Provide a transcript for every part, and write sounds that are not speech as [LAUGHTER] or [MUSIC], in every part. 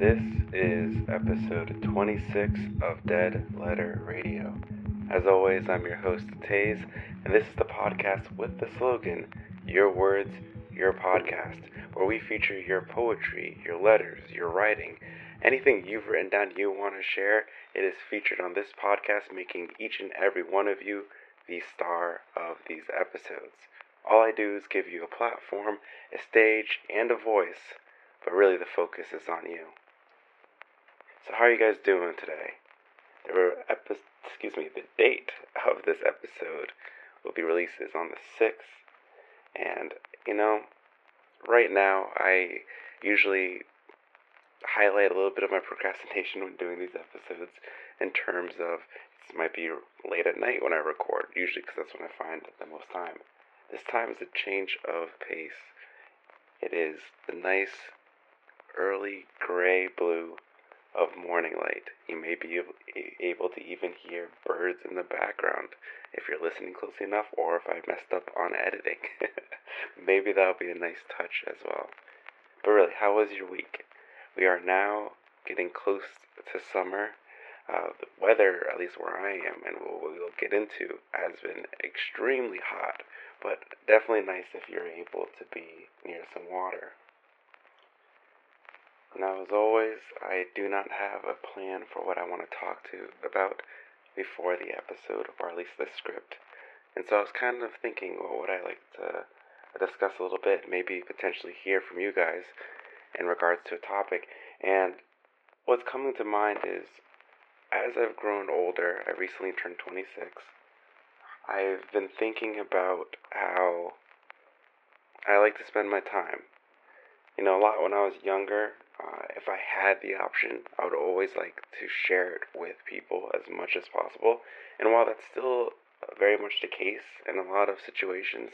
This is episode 26 of Dead Letter Radio. As always, I'm your host, Taze, and this is the podcast with the slogan Your Words, Your Podcast, where we feature your poetry, your letters, your writing, anything you've written down you want to share. It is featured on this podcast, making each and every one of you the star of these episodes. All I do is give you a platform, a stage, and a voice, but really the focus is on you. So how are you guys doing today? Were epi- excuse me, the date of this episode will be released is on the 6th. And you know, right now I usually highlight a little bit of my procrastination when doing these episodes in terms of this might be late at night when I record, usually because that's when I find the most time. This time is a change of pace. It is the nice early gray blue of morning light. You may be able to even hear birds in the background if you're listening closely enough, or if I messed up on editing. [LAUGHS] Maybe that'll be a nice touch as well. But really, how was your week? We are now getting close to summer. Uh, the weather, at least where I am, and what we'll get into, has been extremely hot, but definitely nice if you're able to be near some water. Now, as always, I do not have a plan for what I want to talk to about before the episode, or at least the script. And so I was kind of thinking, what would I like to discuss a little bit, maybe potentially hear from you guys in regards to a topic. And what's coming to mind is, as I've grown older, I recently turned 26, I've been thinking about how I like to spend my time. You know, a lot when I was younger, uh, if I had the option, I would always like to share it with people as much as possible. And while that's still very much the case in a lot of situations,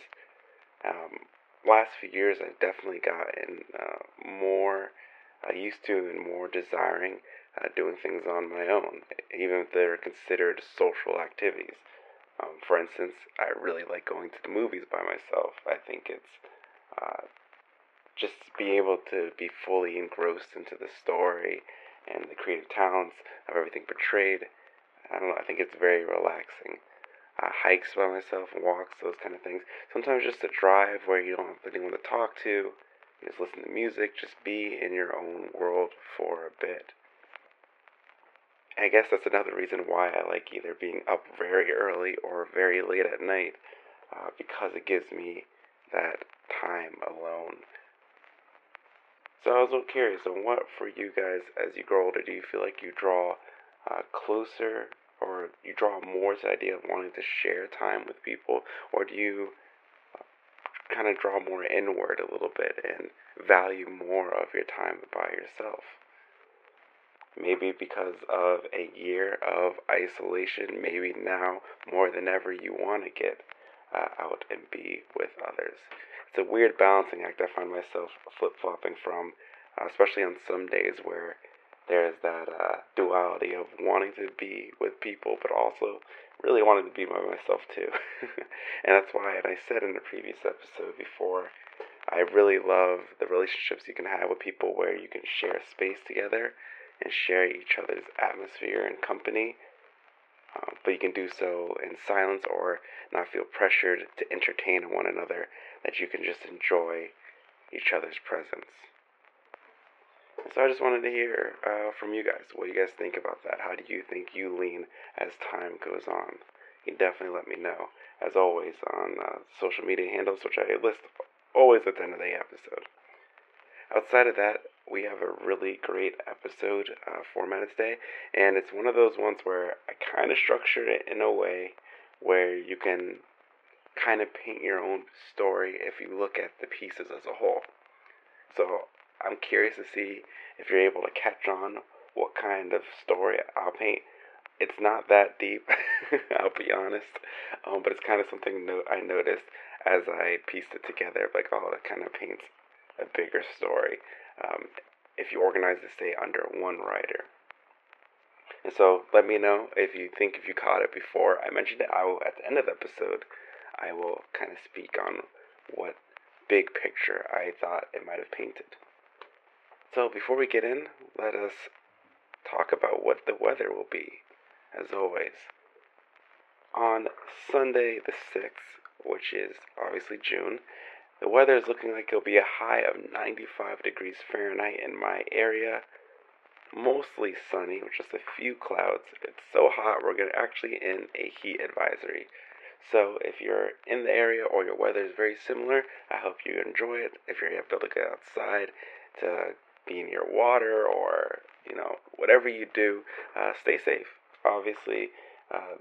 um, last few years I've definitely gotten uh, more uh, used to and more desiring uh, doing things on my own, even if they're considered social activities. Um, for instance, I really like going to the movies by myself. I think it's uh, just be able to be fully engrossed into the story and the creative talents of everything portrayed. I don't know, I think it's very relaxing. Uh, hikes by myself, walks, those kind of things. Sometimes just a drive where you don't have anyone to talk to, just listen to music, just be in your own world for a bit. I guess that's another reason why I like either being up very early or very late at night, uh, because it gives me that time alone so I was a little curious on what for you guys as you grow older, do you feel like you draw uh, closer or you draw more to the idea of wanting to share time with people, or do you uh, kind of draw more inward a little bit and value more of your time by yourself? Maybe because of a year of isolation, maybe now more than ever you want to get uh, out and be with others it's a weird balancing act I find myself flip flopping from, uh, especially on some days where there's that uh, duality of wanting to be with people, but also really wanting to be by myself too. [LAUGHS] and that's why, and I said in the previous episode before, I really love the relationships you can have with people where you can share space together and share each other's atmosphere and company. Uh, but you can do so in silence or not feel pressured to entertain one another that you can just enjoy each other's presence. So I just wanted to hear uh, from you guys what do you guys think about that. How do you think you lean as time goes on? You definitely let me know, as always, on uh, social media handles, which I list always at the end of the episode. Outside of that, we have a really great episode uh, formatted today, and it's one of those ones where I kind of structured it in a way where you can kind of paint your own story if you look at the pieces as a whole. So I'm curious to see if you're able to catch on what kind of story I'll paint. It's not that deep, [LAUGHS] I'll be honest, um, but it's kind of something no- I noticed as I pieced it together. Like, oh, that kind of paints a bigger story um, if you organize the stay under one writer. And so let me know if you think if you caught it before. I mentioned it I will, at the end of the episode. I will kind of speak on what big picture I thought it might have painted. So, before we get in, let us talk about what the weather will be, as always. On Sunday the 6th, which is obviously June, the weather is looking like it'll be a high of 95 degrees Fahrenheit in my area. Mostly sunny with just a few clouds. It's so hot we're going to actually in a heat advisory. So if you're in the area or your weather is very similar, I hope you enjoy it. If you're able to get outside to be near water or you know whatever you do, uh, stay safe. Obviously, uh,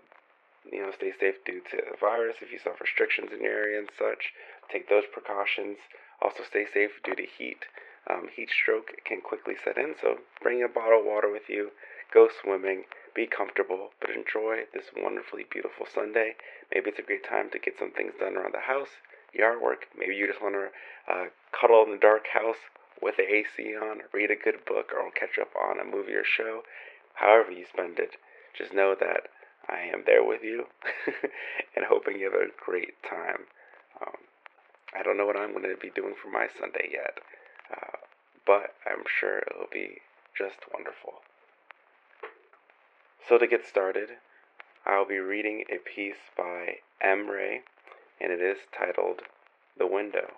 you know stay safe due to the virus. If you saw restrictions in your area and such, take those precautions. Also, stay safe due to heat. Um, heat stroke can quickly set in, so bring a bottle of water with you. Go swimming. Be comfortable, but enjoy this wonderfully beautiful Sunday. Maybe it's a great time to get some things done around the house, yard work. Maybe you just want to uh, cuddle in the dark house with the AC on, read a good book, or catch up on a movie or show. However you spend it, just know that I am there with you [LAUGHS] and hoping you have a great time. Um, I don't know what I'm going to be doing for my Sunday yet, uh, but I'm sure it'll be just wonderful. So, to get started, I'll be reading a piece by Emre, and it is titled The Window.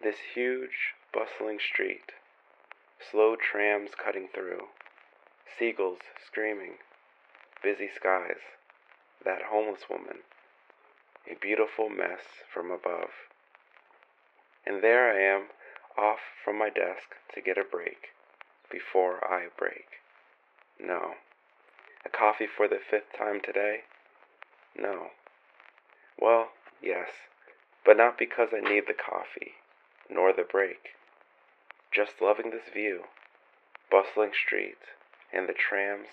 This huge, bustling street, slow trams cutting through, seagulls screaming, busy skies, that homeless woman, a beautiful mess from above. And there I am, off from my desk to get a break before I break. No. A coffee for the fifth time today? No. Well, yes, but not because I need the coffee nor the break. Just loving this view, bustling street, and the trams,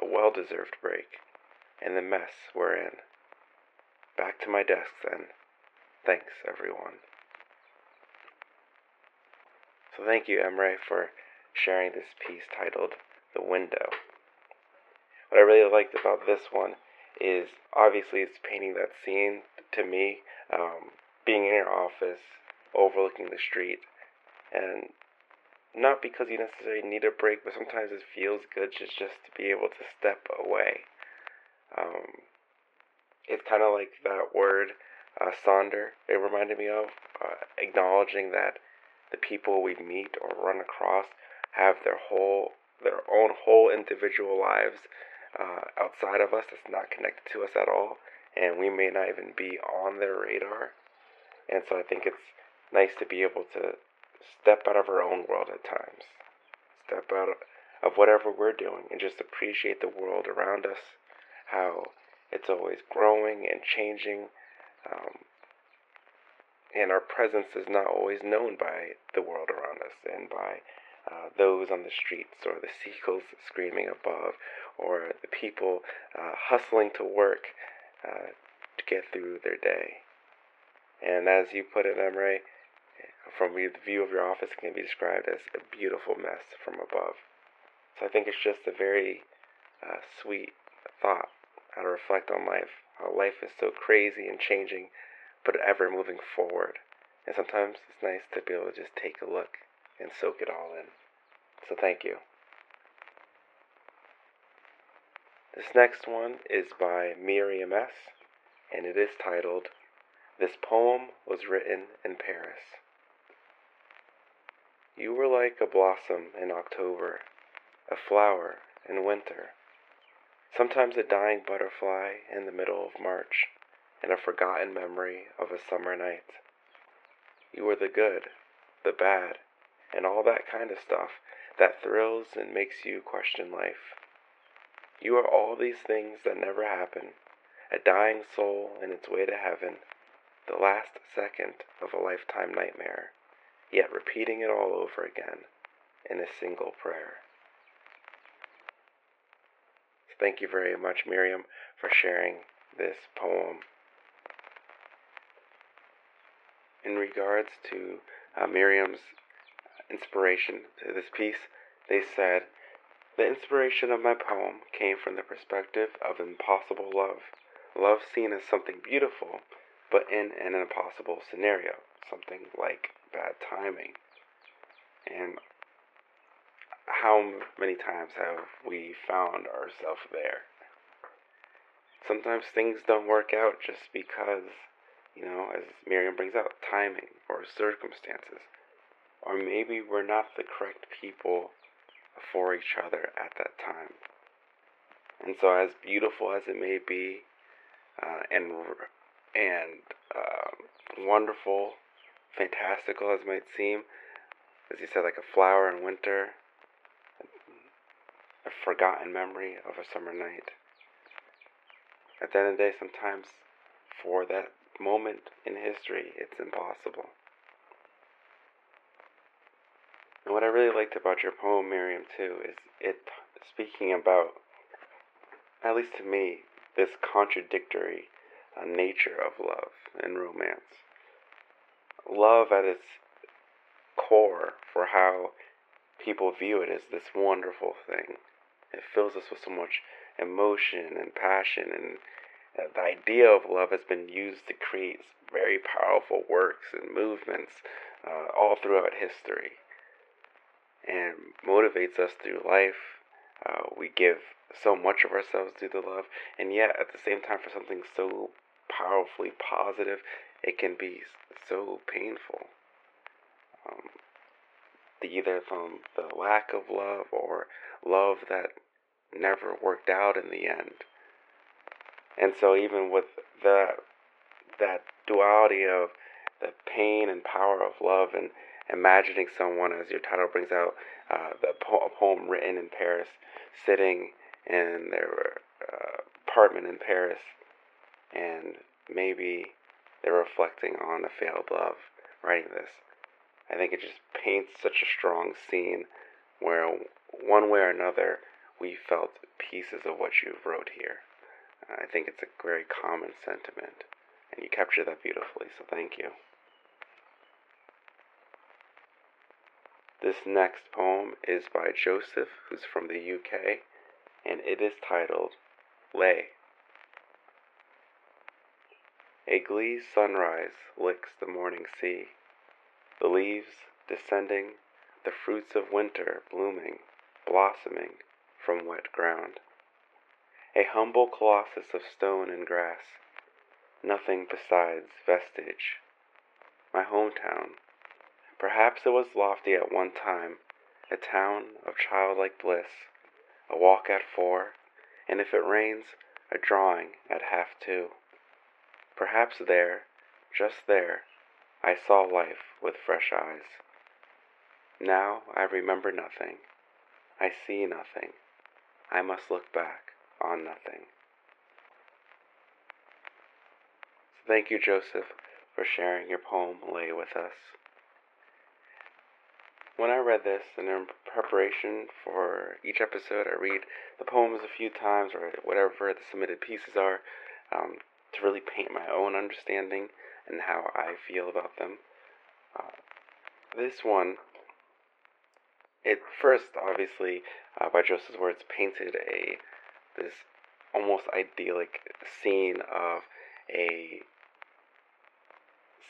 a well deserved break, and the mess we're in. Back to my desk then. Thanks, everyone. So thank you, Emre, for sharing this piece titled The Window. What I really liked about this one is obviously it's painting that scene to me, um, being in your office, overlooking the street, and not because you necessarily need a break, but sometimes it feels good just just to be able to step away. Um, it's kind of like that word uh, sonder. It reminded me of uh, acknowledging that the people we meet or run across have their whole their own whole individual lives uh, outside of us that's not connected to us at all, and we may not even be on their radar. And so I think it's nice to be able to step out of our own world at times, step out of whatever we're doing, and just appreciate the world around us, how it's always growing and changing. Um, and our presence is not always known by the world around us and by uh, those on the streets or the seagulls screaming above or the people uh, hustling to work uh, to get through their day. And as you put it, Emre, from the view of your office can be described as a beautiful mess from above. So I think it's just a very uh, sweet thought how to reflect on life, how life is so crazy and changing, but ever moving forward. And sometimes it's nice to be able to just take a look and soak it all in. So thank you. This next one is by Miriam S., and it is titled, This Poem Was Written in Paris. You were like a blossom in October, a flower in winter, sometimes a dying butterfly in the middle of March, and a forgotten memory of a summer night. You were the good, the bad, and all that kind of stuff that thrills and makes you question life. You are all these things that never happen, a dying soul in its way to heaven, the last second of a lifetime nightmare, yet repeating it all over again in a single prayer. Thank you very much, Miriam, for sharing this poem. In regards to uh, Miriam's inspiration to this piece, they said, The inspiration of my poem came from the perspective of impossible love. Love seen as something beautiful, but in an impossible scenario. something like bad timing. And how many times have we found ourselves there? Sometimes things don't work out just because, you know, as Miriam brings out, timing or circumstances. Or maybe we're not the correct people for each other at that time. And so, as beautiful as it may be, uh, and and uh, wonderful, fantastical as it might seem, as you said, like a flower in winter, a forgotten memory of a summer night. At the end of the day, sometimes for that moment in history, it's impossible. And what I really liked about your poem, Miriam, too, is it speaking about, at least to me, this contradictory uh, nature of love and romance. Love at its core, for how people view it, is this wonderful thing. It fills us with so much emotion and passion, and uh, the idea of love has been used to create very powerful works and movements uh, all throughout history and motivates us through life. Uh, we give so much of ourselves to the love, and yet at the same time, for something so powerfully positive, it can be so painful. Um, either from the lack of love or love that never worked out in the end. And so, even with the that duality of the pain and power of love and imagining someone, as your title brings out, uh, the po- poem written in Paris, sitting in their uh, apartment in Paris, and maybe they're reflecting on a failed love, writing this. I think it just paints such a strong scene where, one way or another, we felt pieces of what you wrote here. Uh, I think it's a very common sentiment, and you capture that beautifully, so thank you. This next poem is by Joseph, who's from the UK, and it is titled Lay. A glee sunrise licks the morning sea, the leaves descending, the fruits of winter blooming, blossoming from wet ground. A humble colossus of stone and grass, nothing besides vestige. My hometown Perhaps it was lofty at one time, a town of childlike bliss, a walk at four, and if it rains, a drawing at half two. Perhaps there, just there, I saw life with fresh eyes. Now I remember nothing. I see nothing. I must look back on nothing. So thank you, Joseph, for sharing your poem Lay with us when I read this and in preparation for each episode, I read the poems a few times or whatever the submitted pieces are um, to really paint my own understanding and how I feel about them. Uh, this one, it first obviously, uh, by Joseph's words, painted a this almost idyllic scene of a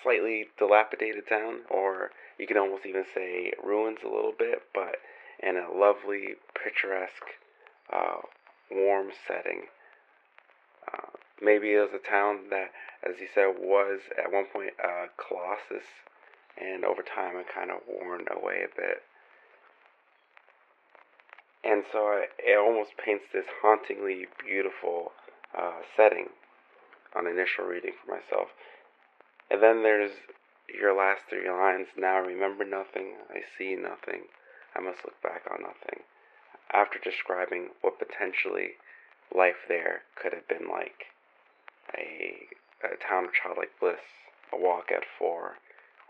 slightly dilapidated town, or you can almost even say ruins a little bit, but in a lovely, picturesque, uh, warm setting. Uh, maybe it was a town that, as he said, was at one point a colossus, and over time it kind of worn away a bit. And so it almost paints this hauntingly beautiful uh, setting on initial reading for myself. And then there's your last three lines. Now remember nothing, I see nothing, I must look back on nothing. After describing what potentially life there could have been like a, a town of childlike bliss, a walk at four,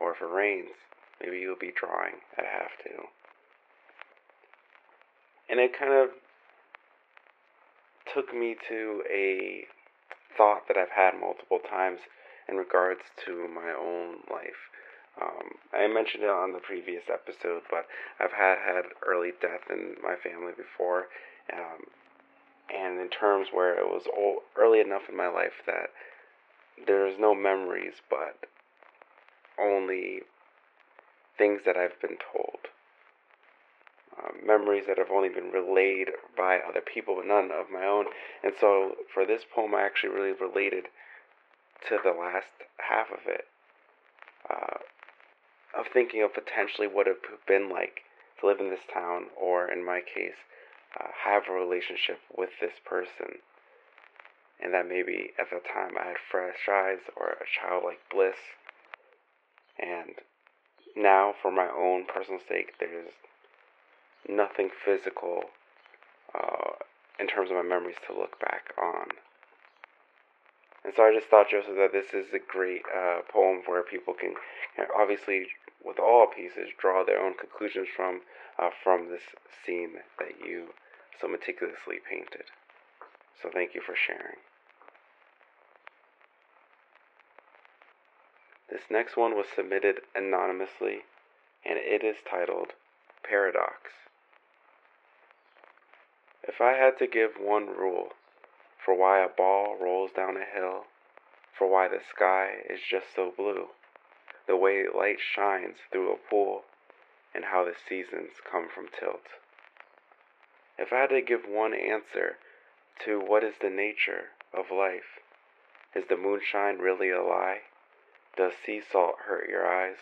or if it rains, maybe you'll be drawing at half two. And it kind of took me to a thought that I've had multiple times in regards to my own life. Um, I mentioned it on the previous episode, but I've had had early death in my family before, um, and in terms where it was old, early enough in my life that there's no memories, but only things that I've been told, uh, memories that have only been relayed by other people, but none of my own. And so for this poem, I actually really related to the last half of it, uh, of thinking of potentially what it would have been like to live in this town, or in my case, uh, have a relationship with this person. And that maybe at the time I had fresh eyes or a childlike bliss. And now, for my own personal sake, there's nothing physical uh, in terms of my memories to look back on. And so I just thought, Joseph, that this is a great uh, poem where people can, obviously, with all pieces, draw their own conclusions from uh, from this scene that you so meticulously painted. So thank you for sharing. This next one was submitted anonymously, and it is titled Paradox. If I had to give one rule for why a ball rolls down a hill, for why the sky is just so blue, the way light shines through a pool, and how the seasons come from tilt. If I had to give one answer to what is the nature of life, is the moonshine really a lie? Does sea salt hurt your eyes?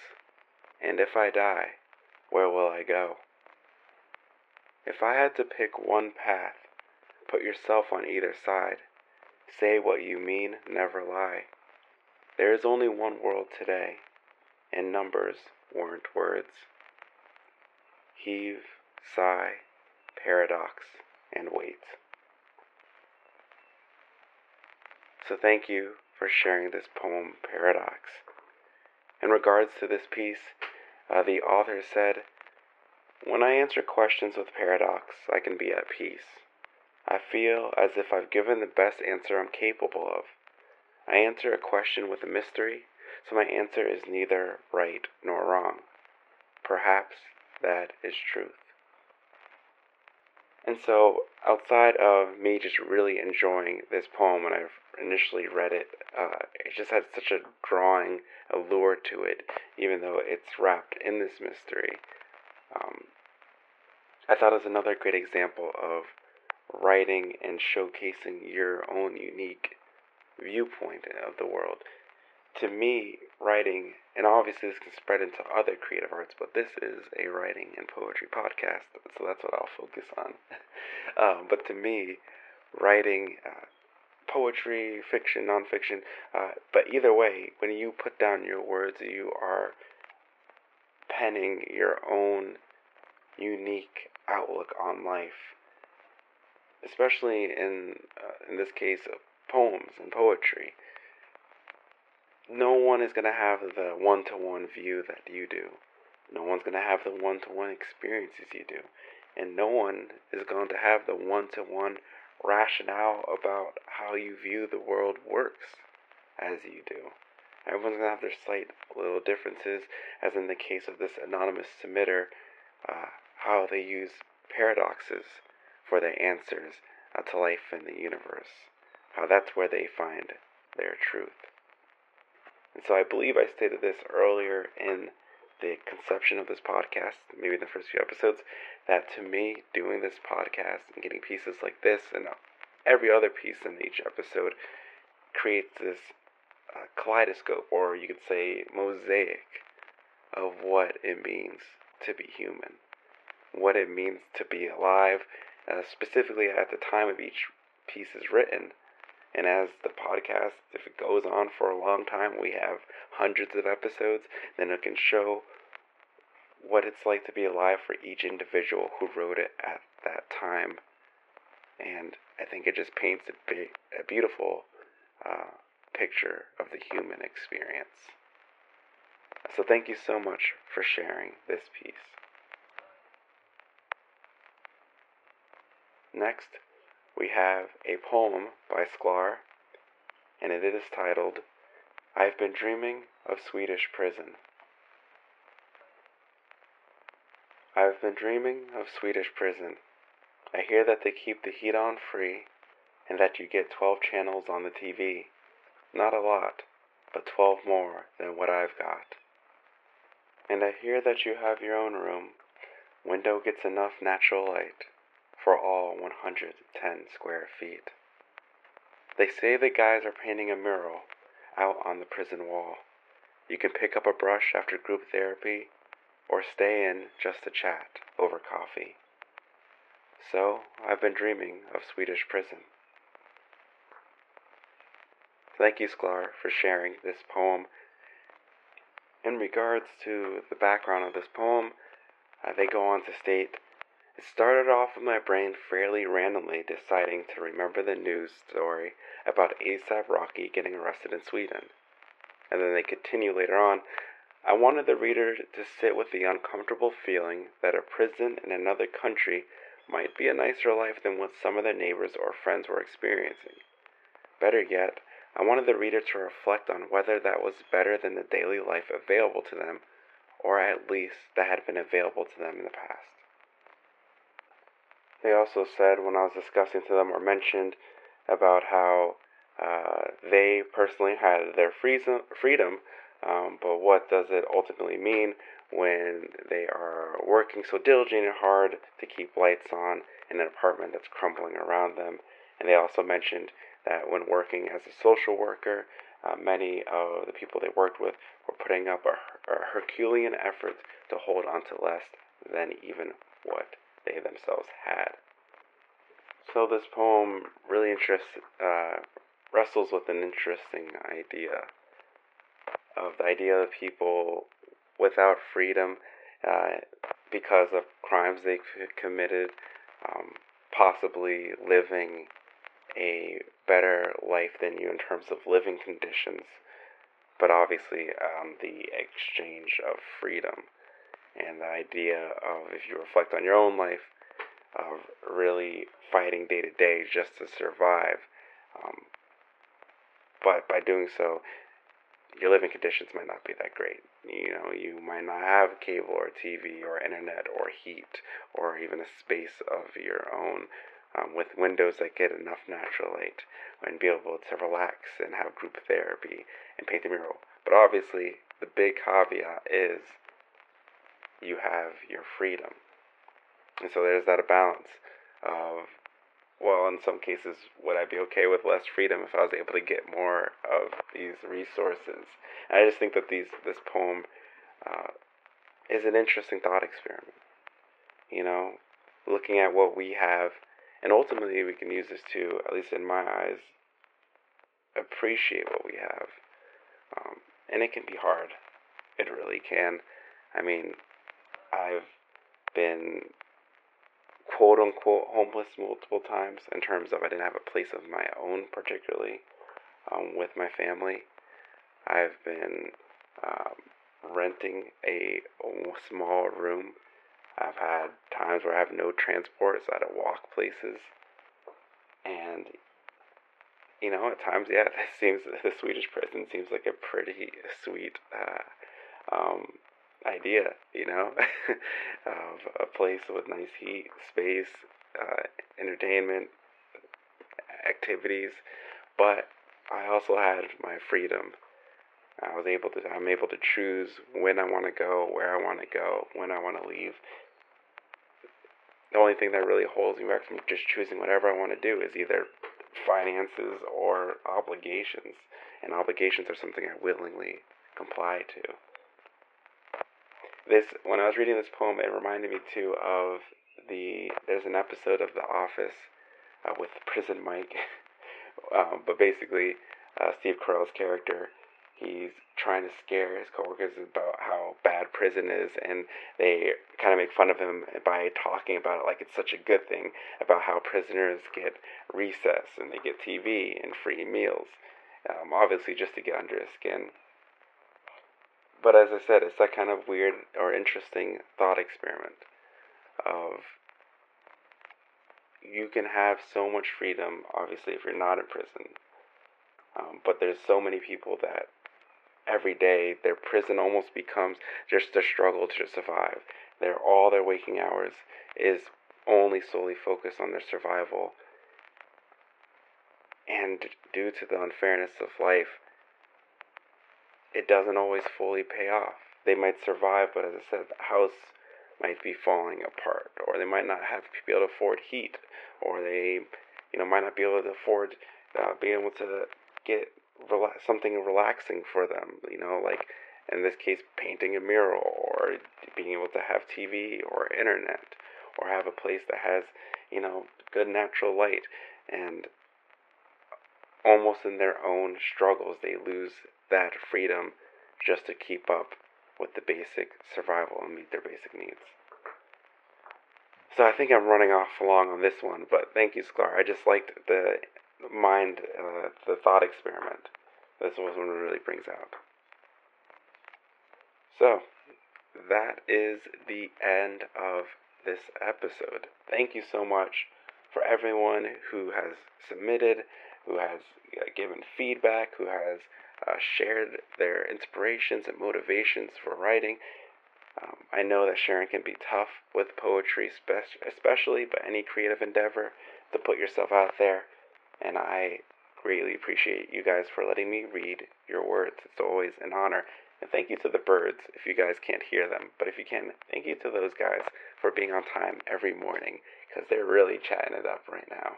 And if I die, where will I go? If I had to pick one path, put yourself on either side. Say what you mean, never lie. There is only one world today, and numbers weren't words. Heave, sigh, paradox, and wait. So thank you for sharing this poem, Paradox. In regards to this piece, uh, the author said, When I answer questions with paradox, I can be at peace. I feel as if I've given the best answer I'm capable of. I answer a question with a mystery, so my answer is neither right nor wrong. Perhaps that is truth. And so, outside of me just really enjoying this poem when I initially read it, uh, it just had such a drawing allure to it, even though it's wrapped in this mystery. Um, I thought it was another great example of writing and showcasing your own unique viewpoint of the world. To me, writing, and obviously this can spread into other creative arts, but this is a writing and poetry podcast, so that's what I'll focus on. um, [LAUGHS] but to me, writing, uh, poetry, fiction, nonfiction, uh, but either way, when you put down your words, you are penning your own unique outlook on life especially in uh, in this case of poems and poetry. No one is going to have the one-to-one view that you do. No one's going to have the one-to-one experiences you do. And no one is going to have the one-to-one rationale about how you view the world works as you do. Everyone's going to have their slight little differences as in the case of this anonymous submitter uh, how they use paradoxes for their answers to life in the universe. How that's where they find their truth. And so I believe I stated this earlier in the conception of this podcast, maybe in the first few episodes, that to me, doing this podcast and getting pieces like this and every other piece in each episode creates this uh, kaleidoscope, or you could say mosaic, of what it means to be human, what it means to be alive, uh, specifically at the time of each piece is written. And as the podcast, if it goes on for a long time, we have hundreds of episodes, then it can show what it's like to be alive for each individual who wrote it at that time. And I think it just paints a, big, a beautiful uh, picture of the human experience. So thank you so much for sharing this piece. Next, we have a poem by Sklar, and it is titled, I've Been Dreaming of Swedish Prison. I've been dreaming of Swedish prison. I hear that they keep the heat on free, and that you get 12 channels on the TV. Not a lot, but 12 more than what I've got. And I hear that you have your own room. Window gets enough natural light for all 110 square feet. They say the guys are painting a mural out on the prison wall. You can pick up a brush after group therapy or stay in just to chat over coffee. So, I've been dreaming of Swedish prison. Thank you, Sklar, for sharing this poem. In regards to the background of this poem, uh, they go on to state it started off with my brain fairly randomly deciding to remember the news story about ASAP Rocky getting arrested in Sweden. And then they continue later on I wanted the reader to sit with the uncomfortable feeling that a prison in another country might be a nicer life than what some of their neighbors or friends were experiencing. Better yet, I wanted the reader to reflect on whether that was better than the daily life available to them, or at least that had been available to them in the past. They also said when I was discussing to them or mentioned about how uh, they personally had their freedom, um, but what does it ultimately mean when they are working so diligently and hard to keep lights on in an apartment that's crumbling around them. And they also mentioned that when working as a social worker, uh, many of the people they worked with were putting up a, a Herculean effort to hold on to less than even what they themselves had. So this poem really interests, uh, wrestles with an interesting idea of the idea of people without freedom uh, because of crimes they committed, um, possibly living a better life than you in terms of living conditions, but obviously um, the exchange of freedom and the idea of if you reflect on your own life, of really fighting day to day just to survive. Um, but by doing so, your living conditions might not be that great. You know, you might not have cable or TV or internet or heat or even a space of your own um, with windows that get enough natural light and be able to relax and have group therapy and paint the mural. But obviously, the big caveat is you have your freedom. And so there's that balance of well, in some cases, would I be okay with less freedom if I was able to get more of these resources? And I just think that these this poem uh, is an interesting thought experiment. You know, looking at what we have, and ultimately we can use this to, at least in my eyes, appreciate what we have. Um, and it can be hard. It really can. I mean, I've been quote unquote homeless multiple times in terms of I didn't have a place of my own, particularly um, with my family. I've been um, renting a small room. I've had times where I have no transport, so I had to walk places. And, you know, at times, yeah, [LAUGHS] this seems, the Swedish prison seems like a pretty sweet uh, um, idea, you know, [LAUGHS] of a place with nice heat, space, uh, entertainment, activities. But I also had my freedom. I was able to. I'm able to choose when I want to go, where I want to go, when I want to leave. The only thing that really holds me back from just choosing whatever I want to do is either finances or obligations, and obligations are something I willingly comply to this when I was reading this poem, it reminded me too of the there's an episode of The Office uh, with Prison Mike, [LAUGHS] um, but basically uh, Steve Carell's character he's trying to scare his coworkers about how bad prison is, and they kind of make fun of him by talking about it like it's such a good thing about how prisoners get recess and they get TV and free meals, um, obviously just to get under his skin. But as I said, it's that kind of weird or interesting thought experiment of you can have so much freedom, obviously, if you're not in prison. Um, but there's so many people that every day their prison almost becomes just a struggle to survive. Their all their waking hours is only solely focused on their survival. And due to the unfairness of life, it doesn't always fully pay off. they might survive, but as I said, the house might be falling apart, or they might not have be able to afford heat, or they, you know, might not be able to afford uh, being able to get rela- something relaxing for them. You know, like in this case, painting a mural, or being able to have TV or internet, or have a place that has, you know, good natural light, and almost in their own struggles, they lose that freedom just to keep up with the basic survival and meet their basic needs. So I think I'm running off long on this one, but thank you, Sklar. I just liked the mind, uh, the thought experiment. This was one really brings out. So that is the end of this episode. Thank you so much for everyone who has submitted, who has uh, given feedback, who has uh, shared their inspirations and motivations for writing. Um, I know that sharing can be tough with poetry, especially, but any creative endeavor to put yourself out there. And I greatly appreciate you guys for letting me read your words. It's always an honor. And thank you to the birds if you guys can't hear them. But if you can, thank you to those guys for being on time every morning because they're really chatting it up right now.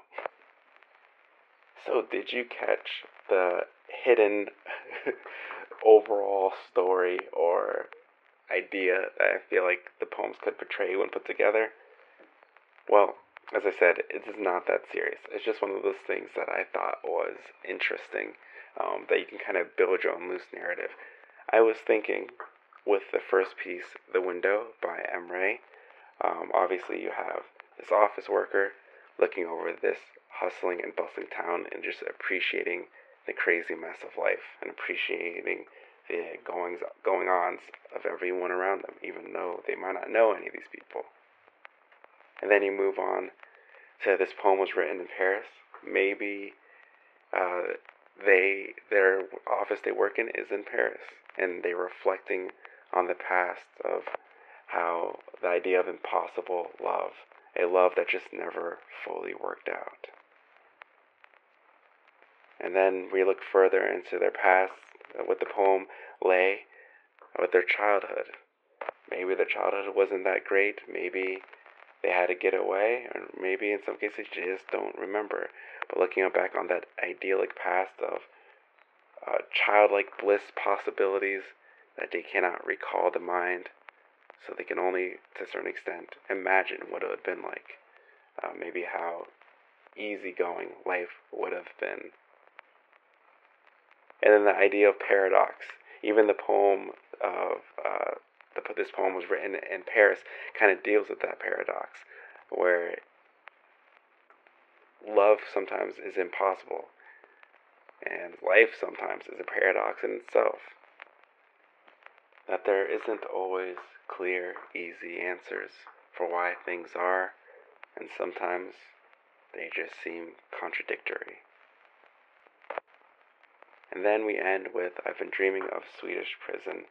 So, did you catch the hidden [LAUGHS] overall story or idea that I feel like the poems could portray when put together? Well, as I said, it is not that serious. It's just one of those things that I thought was interesting, um, that you can kind of build your own loose narrative. I was thinking with the first piece, The Window by Emre, um, obviously you have this office worker looking over this hustling and bustling town and just appreciating the crazy mess of life and appreciating the goings going ons of everyone around them, even though they might not know any of these people. And then you move on to this poem was written in Paris. Maybe uh, they their office they work in is in Paris, and they're reflecting on the past of how the idea of impossible love, a love that just never fully worked out. And then we look further into their past with the poem Lay, with their childhood. Maybe their childhood wasn't that great. Maybe they had to get away, or maybe in some cases they just don't remember. But looking back on that idyllic past of uh, childlike bliss possibilities that they cannot recall the mind, so they can only, to a certain extent, imagine what it would have been like. Uh, maybe how easygoing life would have been and then the idea of paradox. Even the poem of uh, the, this poem was written in Paris kind of deals with that paradox, where love sometimes is impossible, and life sometimes is a paradox in itself. That there isn't always clear, easy answers for why things are, and sometimes they just seem contradictory. And then we end with I've been dreaming of Swedish prison.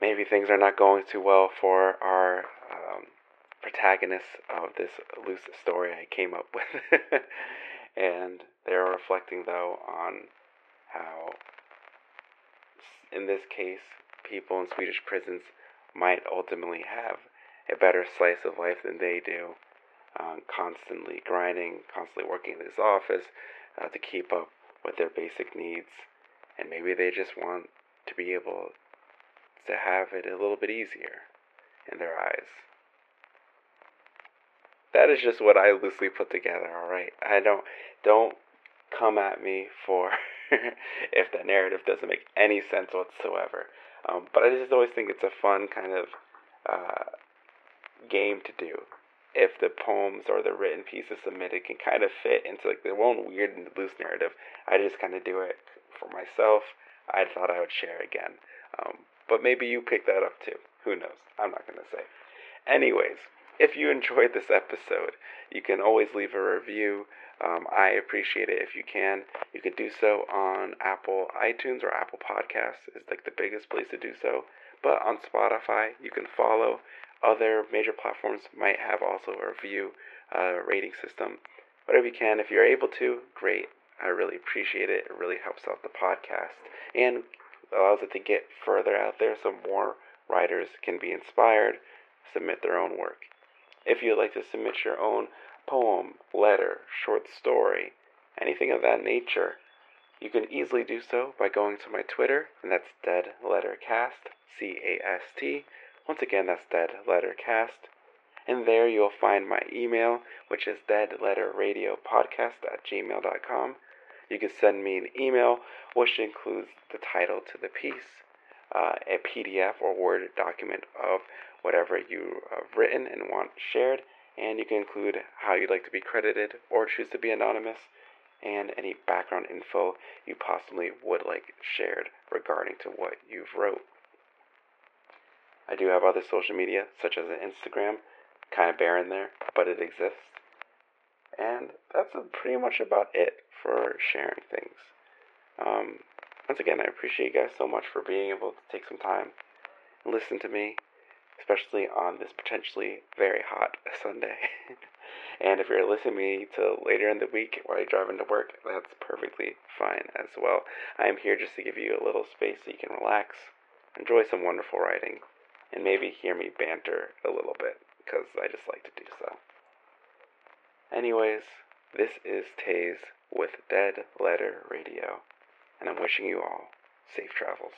Maybe things are not going too well for our um, protagonists of this loose story I came up with. [LAUGHS] and they're reflecting, though, on how, in this case, people in Swedish prisons might ultimately have a better slice of life than they do, um, constantly grinding, constantly working in this office uh, to keep up with their basic needs, and maybe they just want to be able to have it a little bit easier in their eyes. That is just what I loosely put together, alright? I don't don't come at me for [LAUGHS] if the narrative doesn't make any sense whatsoever. Um, but I just always think it's a fun kind of uh, game to do if the poems or the written pieces submitted can kind of fit into like their own weird and loose narrative. I just kind of do it for myself. I thought I would share again. Um, but maybe you pick that up too. Who knows? I'm not going to say. Anyways, if you enjoyed this episode, you can always leave a review. Um, I appreciate it if you can. You can do so on Apple iTunes or Apple Podcasts is like the biggest place to do so. But on Spotify, you can follow other major platforms might have also a review uh, rating system. Whatever you can, if you're able to, great. I really appreciate it. It really helps out the podcast and allows it to get further out there so more writers can be inspired, submit their own work. If you'd like to submit your own poem, letter, short story, anything of that nature, you can easily do so by going to my Twitter, and that's Dead Letter Cast, C A S T. Once again, that's Dead Letter Cast. And there you'll find my email, which is deadletterradiopodcast at gmail.com. You can send me an email, which includes the title to the piece, uh, a PDF or Word document of whatever you have written and want shared, and you can include how you'd like to be credited or choose to be anonymous, and any background info you possibly would like shared regarding to what you've wrote. I do have other social media, such as Instagram, kind of barren there, but it exists. And that's pretty much about it for sharing things. Um, once again, I appreciate you guys so much for being able to take some time and listen to me, especially on this potentially very hot [LAUGHS] Sunday. [LAUGHS] and if you're listening to me till later in the week while you're driving to work, that's perfectly fine as well. I am here just to give you a little space so you can relax, enjoy some wonderful writing, and maybe hear me banter a little bit because I just like to do so. Anyways, this is Taze with Dead Letter Radio, and I'm wishing you all safe travels.